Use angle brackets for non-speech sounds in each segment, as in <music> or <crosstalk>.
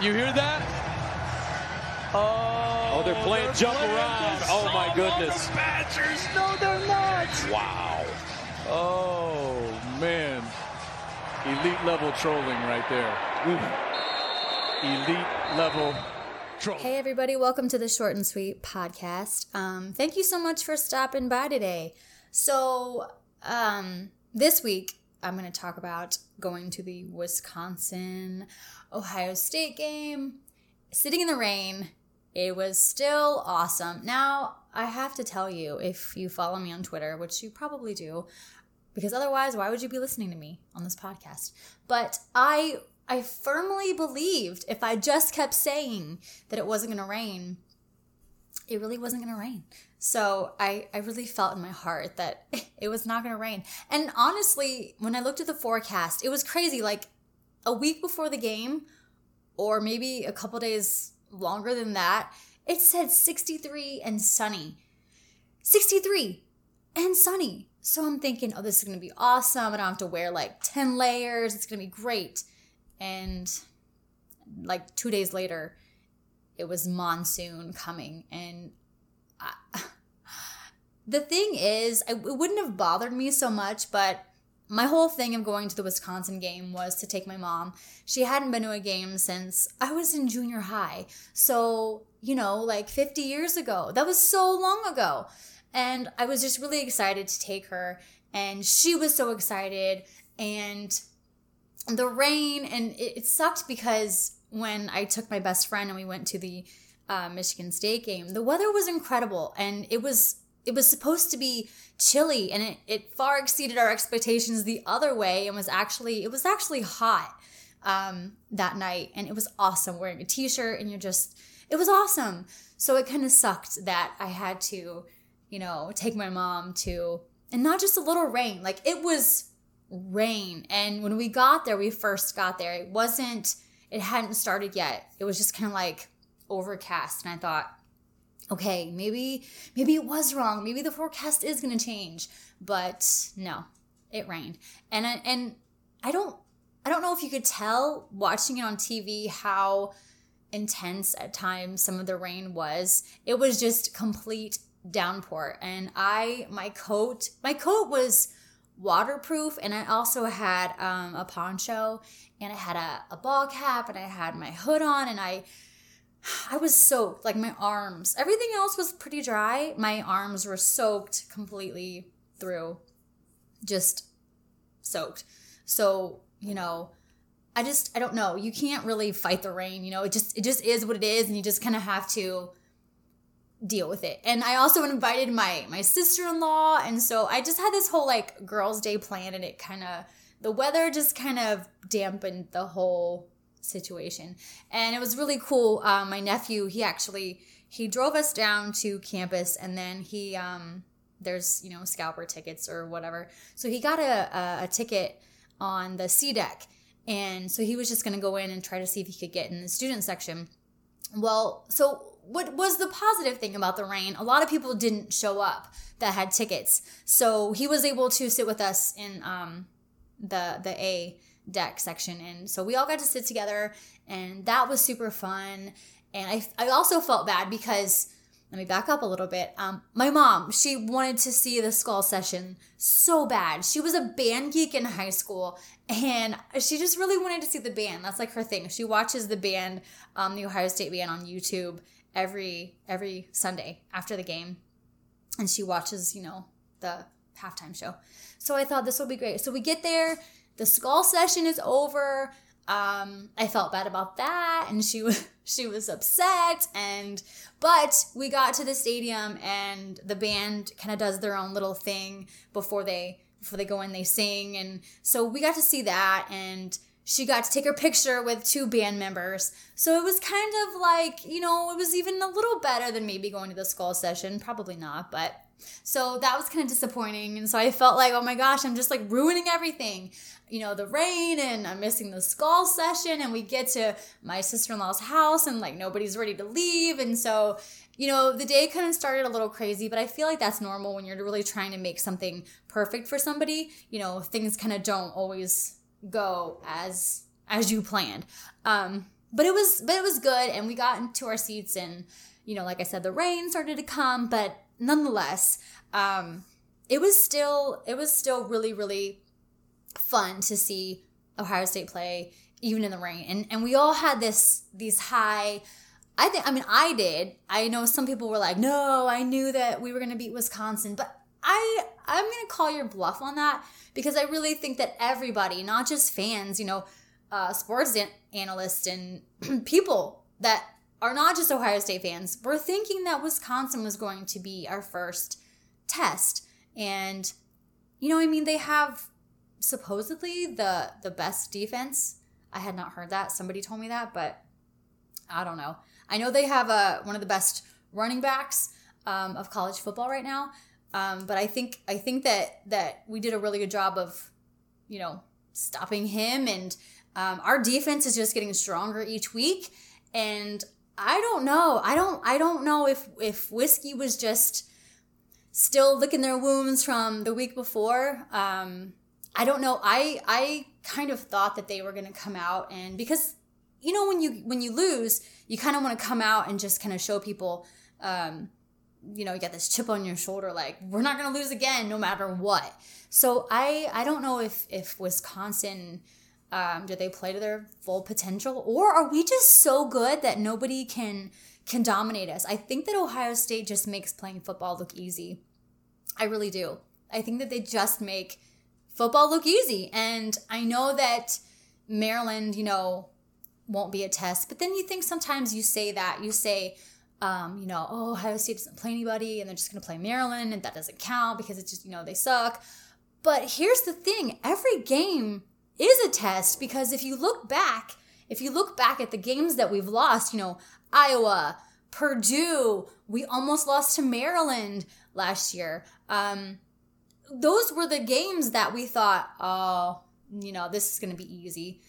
You hear that? Oh, Oh, they're playing jump playing around. the Oh, my goodness. the Badgers. No, they're not. Wow. Oh man, elite level trolling right there. Elite level trolling. Hey, everybody, welcome to the Short and Sweet podcast. Um, thank you so much for stopping by today. So, um, this week, I'm going to talk about going to the Wisconsin Ohio State game, sitting in the rain. It was still awesome. Now, I have to tell you, if you follow me on Twitter, which you probably do, because otherwise, why would you be listening to me on this podcast? But I I firmly believed if I just kept saying that it wasn't going to rain, it really wasn't going to rain. So I, I really felt in my heart that <laughs> it was not going to rain. And honestly, when I looked at the forecast, it was crazy. Like a week before the game, or maybe a couple days longer than that, it said 63 and sunny. 63 and sunny. So I'm thinking, oh, this is going to be awesome. I don't have to wear like 10 layers. It's going to be great. And like two days later, it was monsoon coming. And I, the thing is, it wouldn't have bothered me so much, but my whole thing of going to the Wisconsin game was to take my mom. She hadn't been to a game since I was in junior high. So, you know, like 50 years ago. That was so long ago. And I was just really excited to take her. And she was so excited. And the rain, and it, it sucked because when I took my best friend and we went to the uh, Michigan State game, the weather was incredible. And it was it was supposed to be chilly and it, it far exceeded our expectations the other way and was actually it was actually hot um, that night and it was awesome wearing a t-shirt and you're just it was awesome so it kind of sucked that i had to you know take my mom to and not just a little rain like it was rain and when we got there we first got there it wasn't it hadn't started yet it was just kind of like overcast and i thought okay, maybe maybe it was wrong. Maybe the forecast is going to change. But no, it rained. And I, and I don't I don't know if you could tell watching it on TV how intense at times some of the rain was. It was just complete downpour and I my coat my coat was waterproof and I also had um, a poncho and I had a, a ball cap and I had my hood on and I I was soaked, like my arms. Everything else was pretty dry. My arms were soaked completely through, just soaked. So, you know, I just I don't know. You can't really fight the rain, you know. It just it just is what it is and you just kind of have to deal with it. And I also invited my my sister-in-law and so I just had this whole like girls day plan and it kind of the weather just kind of dampened the whole situation. And it was really cool um, my nephew he actually he drove us down to campus and then he um there's you know scalper tickets or whatever. So he got a, a, a ticket on the c deck and so he was just going to go in and try to see if he could get in the student section. Well so what was the positive thing about the rain? A lot of people didn't show up that had tickets. So he was able to sit with us in um the the a deck section and so we all got to sit together and that was super fun. And i, I also felt bad because let me back up a little bit um, my mom she wanted to see the skull session so bad. She was a band geek in high school and she just really wanted to see the band. That's like her thing. She watches the band um, the ohio state band on youtube every every sunday after the game and she watches you know the halftime show. So i thought this will be great. So we get there the skull session is over. Um, I felt bad about that, and she was <laughs> she was upset. And but we got to the stadium, and the band kind of does their own little thing before they before they go in. They sing, and so we got to see that. And she got to take her picture with two band members. So it was kind of like you know it was even a little better than maybe going to the skull session. Probably not, but so that was kind of disappointing. And so I felt like, oh my gosh, I'm just like ruining everything. You know, the rain and I'm missing the skull session. And we get to my sister in law's house and like nobody's ready to leave. And so, you know, the day kind of started a little crazy, but I feel like that's normal when you're really trying to make something perfect for somebody. You know, things kind of don't always go as as you planned. Um, but it was but it was good and we got into our seats and you know like i said the rain started to come but nonetheless um it was still it was still really really fun to see ohio state play even in the rain and and we all had this these high i think i mean i did i know some people were like no i knew that we were going to beat wisconsin but i i'm to call your bluff on that because i really think that everybody not just fans you know uh, sports an- analysts and <clears throat> people that are not just Ohio State fans were thinking that Wisconsin was going to be our first test. And you know, I mean, they have supposedly the the best defense. I had not heard that. Somebody told me that, but I don't know. I know they have a one of the best running backs um, of college football right now. Um, but I think I think that that we did a really good job of, you know, stopping him and um, our defense is just getting stronger each week, and I don't know. I don't. I don't know if if Wisky was just still licking their wounds from the week before. Um, I don't know. I I kind of thought that they were going to come out and because you know when you when you lose, you kind of want to come out and just kind of show people. Um, you know, you got this chip on your shoulder, like we're not going to lose again, no matter what. So I I don't know if if Wisconsin um, do they play to their full potential, or are we just so good that nobody can can dominate us? I think that Ohio State just makes playing football look easy. I really do. I think that they just make football look easy, and I know that Maryland, you know, won't be a test. But then you think sometimes you say that you say. Um, you know, oh, Ohio State doesn't play anybody and they're just going to play Maryland and that doesn't count because it's just, you know, they suck. But here's the thing every game is a test because if you look back, if you look back at the games that we've lost, you know, Iowa, Purdue, we almost lost to Maryland last year. Um, those were the games that we thought, oh, you know, this is going to be easy.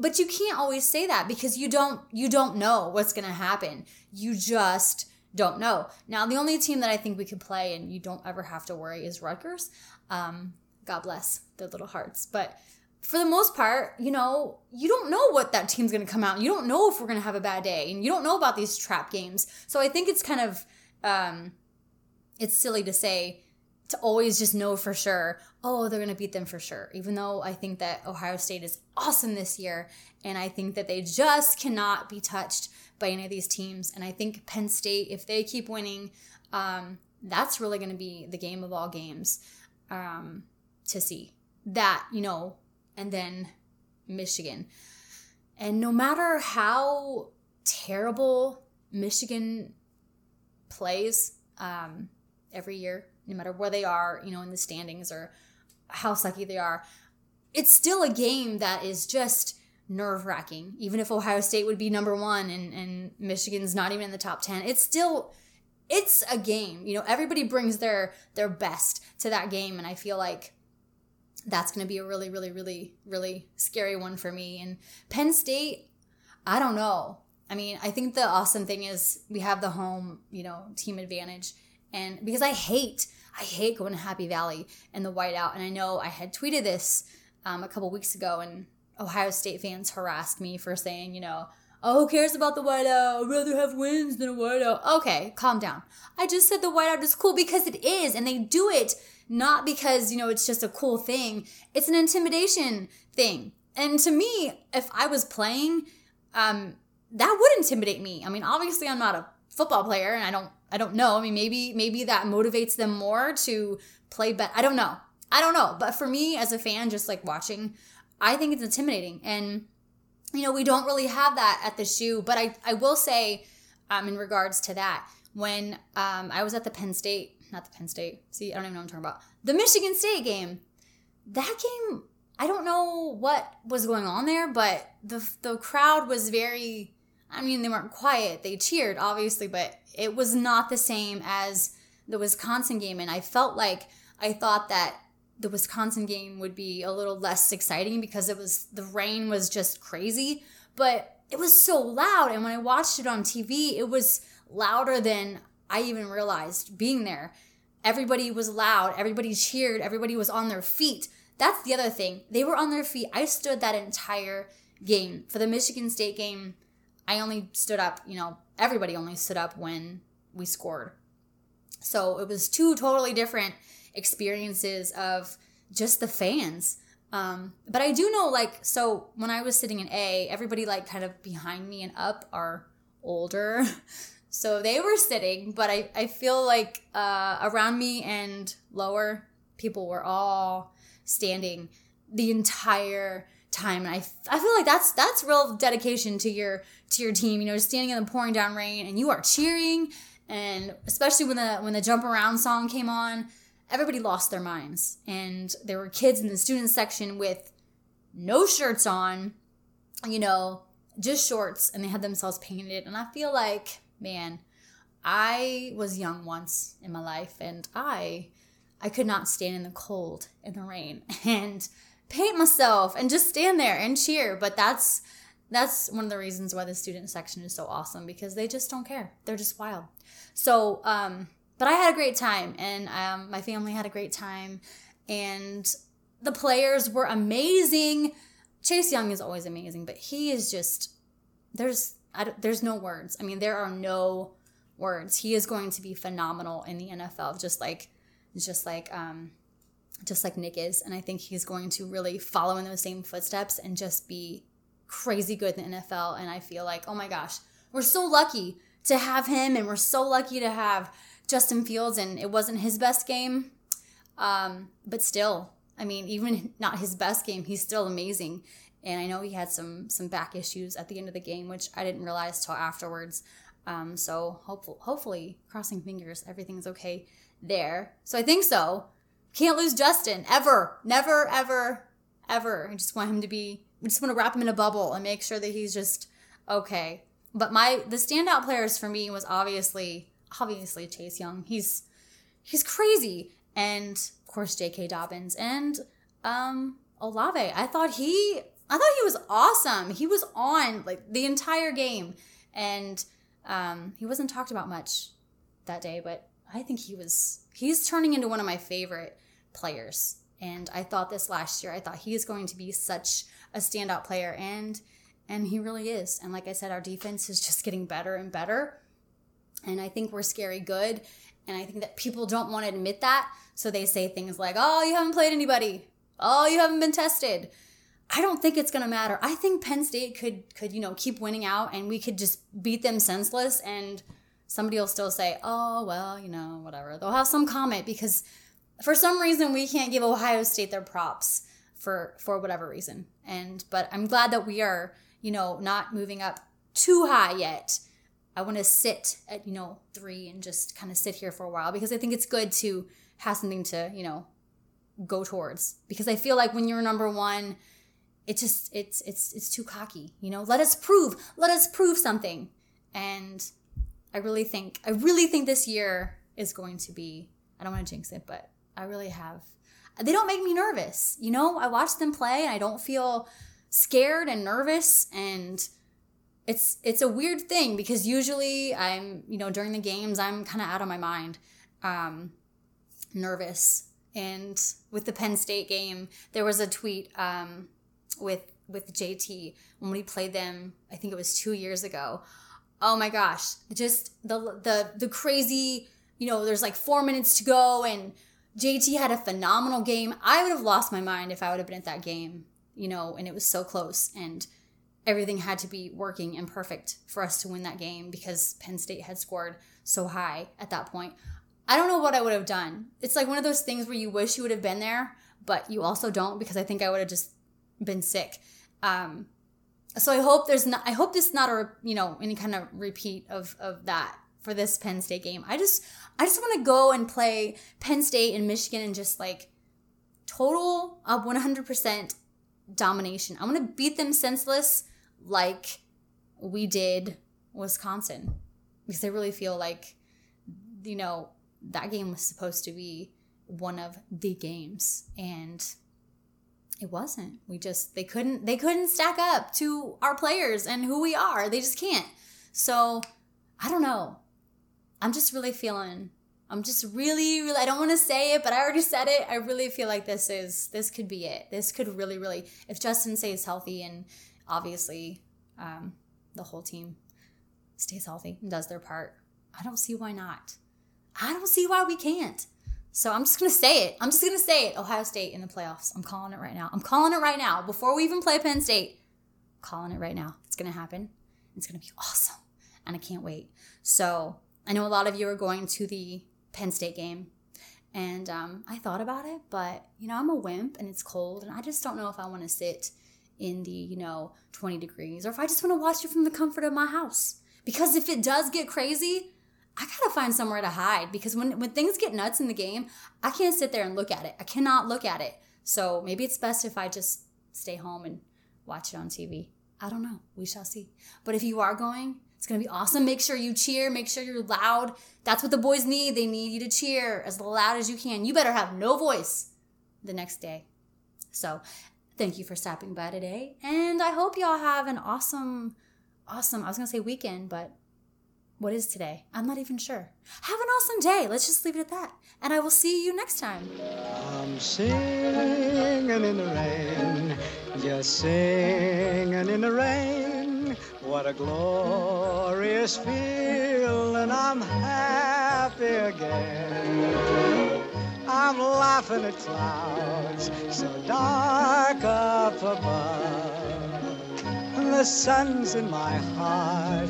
But you can't always say that because you don't you don't know what's going to happen. You just don't know. Now, the only team that I think we could play and you don't ever have to worry is Rutgers. Um, God bless their little hearts. But for the most part, you know, you don't know what that team's going to come out. You don't know if we're going to have a bad day, and you don't know about these trap games. So I think it's kind of um, it's silly to say to always just know for sure. Oh, they're going to beat them for sure. Even though I think that Ohio State is awesome this year, and I think that they just cannot be touched by any of these teams. And I think Penn State, if they keep winning, um, that's really going to be the game of all games um, to see. That you know and then Michigan. And no matter how terrible Michigan plays um, every year, no matter where they are, you know, in the standings or how sucky they are, it's still a game that is just nerve wracking. Even if Ohio State would be number one and, and Michigan's not even in the top 10, it's still it's a game. You know, everybody brings their their best to that game. And I feel like that's going to be a really, really, really, really scary one for me. And Penn State, I don't know. I mean, I think the awesome thing is we have the home, you know, team advantage. And because I hate, I hate going to Happy Valley and the whiteout. And I know I had tweeted this um, a couple weeks ago, and Ohio State fans harassed me for saying, you know, oh, who cares about the whiteout? I'd rather have wins than a whiteout. Okay, calm down. I just said the whiteout is cool because it is, and they do it not because, you know, it's just a cool thing. It's an intimidation thing. And to me, if I was playing, um, that would intimidate me. I mean, obviously I'm not a football player and I don't I don't know. I mean, maybe maybe that motivates them more to play better. I don't know. I don't know. But for me as a fan just like watching, I think it's intimidating. And you know, we don't really have that at the shoe, but I I will say um in regards to that, when um I was at the Penn State not the Penn State. See, I don't even know what I'm talking about. The Michigan State game. That game, I don't know what was going on there, but the the crowd was very. I mean, they weren't quiet. They cheered, obviously, but it was not the same as the Wisconsin game. And I felt like I thought that the Wisconsin game would be a little less exciting because it was the rain was just crazy, but it was so loud. And when I watched it on TV, it was louder than I even realized being there. Everybody was loud, everybody cheered, everybody was on their feet. That's the other thing. They were on their feet. I stood that entire game. For the Michigan State game, I only stood up, you know, everybody only stood up when we scored. So it was two totally different experiences of just the fans. Um, but I do know, like, so when I was sitting in A, everybody, like, kind of behind me and up are older. <laughs> So they were sitting, but I, I feel like uh, around me and lower, people were all standing the entire time. And I, I feel like that's that's real dedication to your to your team. You know, just standing in the pouring down rain and you are cheering, and especially when the when the jump around song came on, everybody lost their minds. And there were kids in the student section with no shirts on, you know, just shorts, and they had themselves painted. And I feel like man, I was young once in my life and I I could not stand in the cold in the rain <laughs> and paint myself and just stand there and cheer, but that's that's one of the reasons why the student section is so awesome because they just don't care. They're just wild. So, um, but I had a great time and um, my family had a great time and the players were amazing. Chase Young is always amazing, but he is just there's there's no words. I mean, there are no words. He is going to be phenomenal in the NFL, just like, just like, um, just like Nick is. And I think he's going to really follow in those same footsteps and just be crazy good in the NFL. And I feel like, oh my gosh, we're so lucky to have him, and we're so lucky to have Justin Fields. And it wasn't his best game, um, but still, I mean, even <laughs> not his best game, he's still amazing and I know he had some some back issues at the end of the game, which I didn't realize till afterwards. Um, so hopefully, hopefully, crossing fingers, everything's okay there. So I think so. Can't lose Justin ever, never, ever, ever. I just want him to be. We just want to wrap him in a bubble and make sure that he's just okay. But my the standout players for me was obviously obviously Chase Young. He's he's crazy, and of course J.K. Dobbins and um Olave. I thought he I thought he was awesome. He was on like the entire game, and um, he wasn't talked about much that day. But I think he was. He's turning into one of my favorite players. And I thought this last year. I thought he is going to be such a standout player, and and he really is. And like I said, our defense is just getting better and better. And I think we're scary good. And I think that people don't want to admit that. So they say things like, oh, you haven't played anybody. Oh, you haven't been tested. I don't think it's going to matter. I think Penn State could could you know keep winning out and we could just beat them senseless and somebody will still say, "Oh, well, you know, whatever." They'll have some comment because for some reason we can't give Ohio State their props for for whatever reason. And but I'm glad that we are, you know, not moving up too high yet. I want to sit at, you know, 3 and just kind of sit here for a while because I think it's good to have something to, you know, go towards because I feel like when you're number 1 it just it's it's it's too cocky you know let us prove let us prove something and i really think i really think this year is going to be i don't want to jinx it but i really have they don't make me nervous you know i watch them play and i don't feel scared and nervous and it's it's a weird thing because usually i'm you know during the games i'm kind of out of my mind um nervous and with the penn state game there was a tweet um with with JT when we played them. I think it was two years ago. Oh my gosh, just the the the crazy. You know, there's like four minutes to go, and JT had a phenomenal game. I would have lost my mind if I would have been at that game. You know, and it was so close, and everything had to be working and perfect for us to win that game because Penn State had scored so high at that point. I don't know what I would have done. It's like one of those things where you wish you would have been there, but you also don't because I think I would have just been sick. Um, so I hope there's not. I hope this is not a you know any kind of repeat of of that for this Penn State game. I just I just want to go and play Penn State and Michigan and just like total uh, of 100% domination. I want to beat them senseless like we did Wisconsin because I really feel like you know that game was supposed to be one of the games and it wasn't. We just they couldn't they couldn't stack up to our players and who we are. They just can't. So, I don't know. I'm just really feeling I'm just really really I don't want to say it, but I already said it. I really feel like this is this could be it. This could really really if Justin stays healthy and obviously um the whole team stays healthy and does their part. I don't see why not. I don't see why we can't. So I'm just going to say it. I'm just going to say it. Ohio State in the playoffs. I'm calling it right now. I'm calling it right now. Before we even play Penn State, I'm calling it right now. It's going to happen. It's going to be awesome. And I can't wait. So I know a lot of you are going to the Penn State game. And um, I thought about it, but you know, I'm a wimp and it's cold, and I just don't know if I want to sit in the, you know, 20 degrees or if I just want to watch it from the comfort of my house. Because if it does get crazy, I gotta find somewhere to hide because when, when things get nuts in the game, I can't sit there and look at it. I cannot look at it. So maybe it's best if I just stay home and watch it on TV. I don't know. We shall see. But if you are going, it's to be awesome. Make sure you cheer. Make sure you're loud. That's what the boys need. They need you to cheer as loud as you can. You better have no voice the next day. So, thank you for stopping by today. And I hope y'all have an awesome, awesome, I was to say weekend, but what is today? I'm not even sure. Have an awesome day. Let's just leave it at that. And I will see you next time. I'm singing in the rain, just singing in the rain. What a glorious feeling, I'm happy again. I'm laughing at clouds so dark up above. The sun's in my heart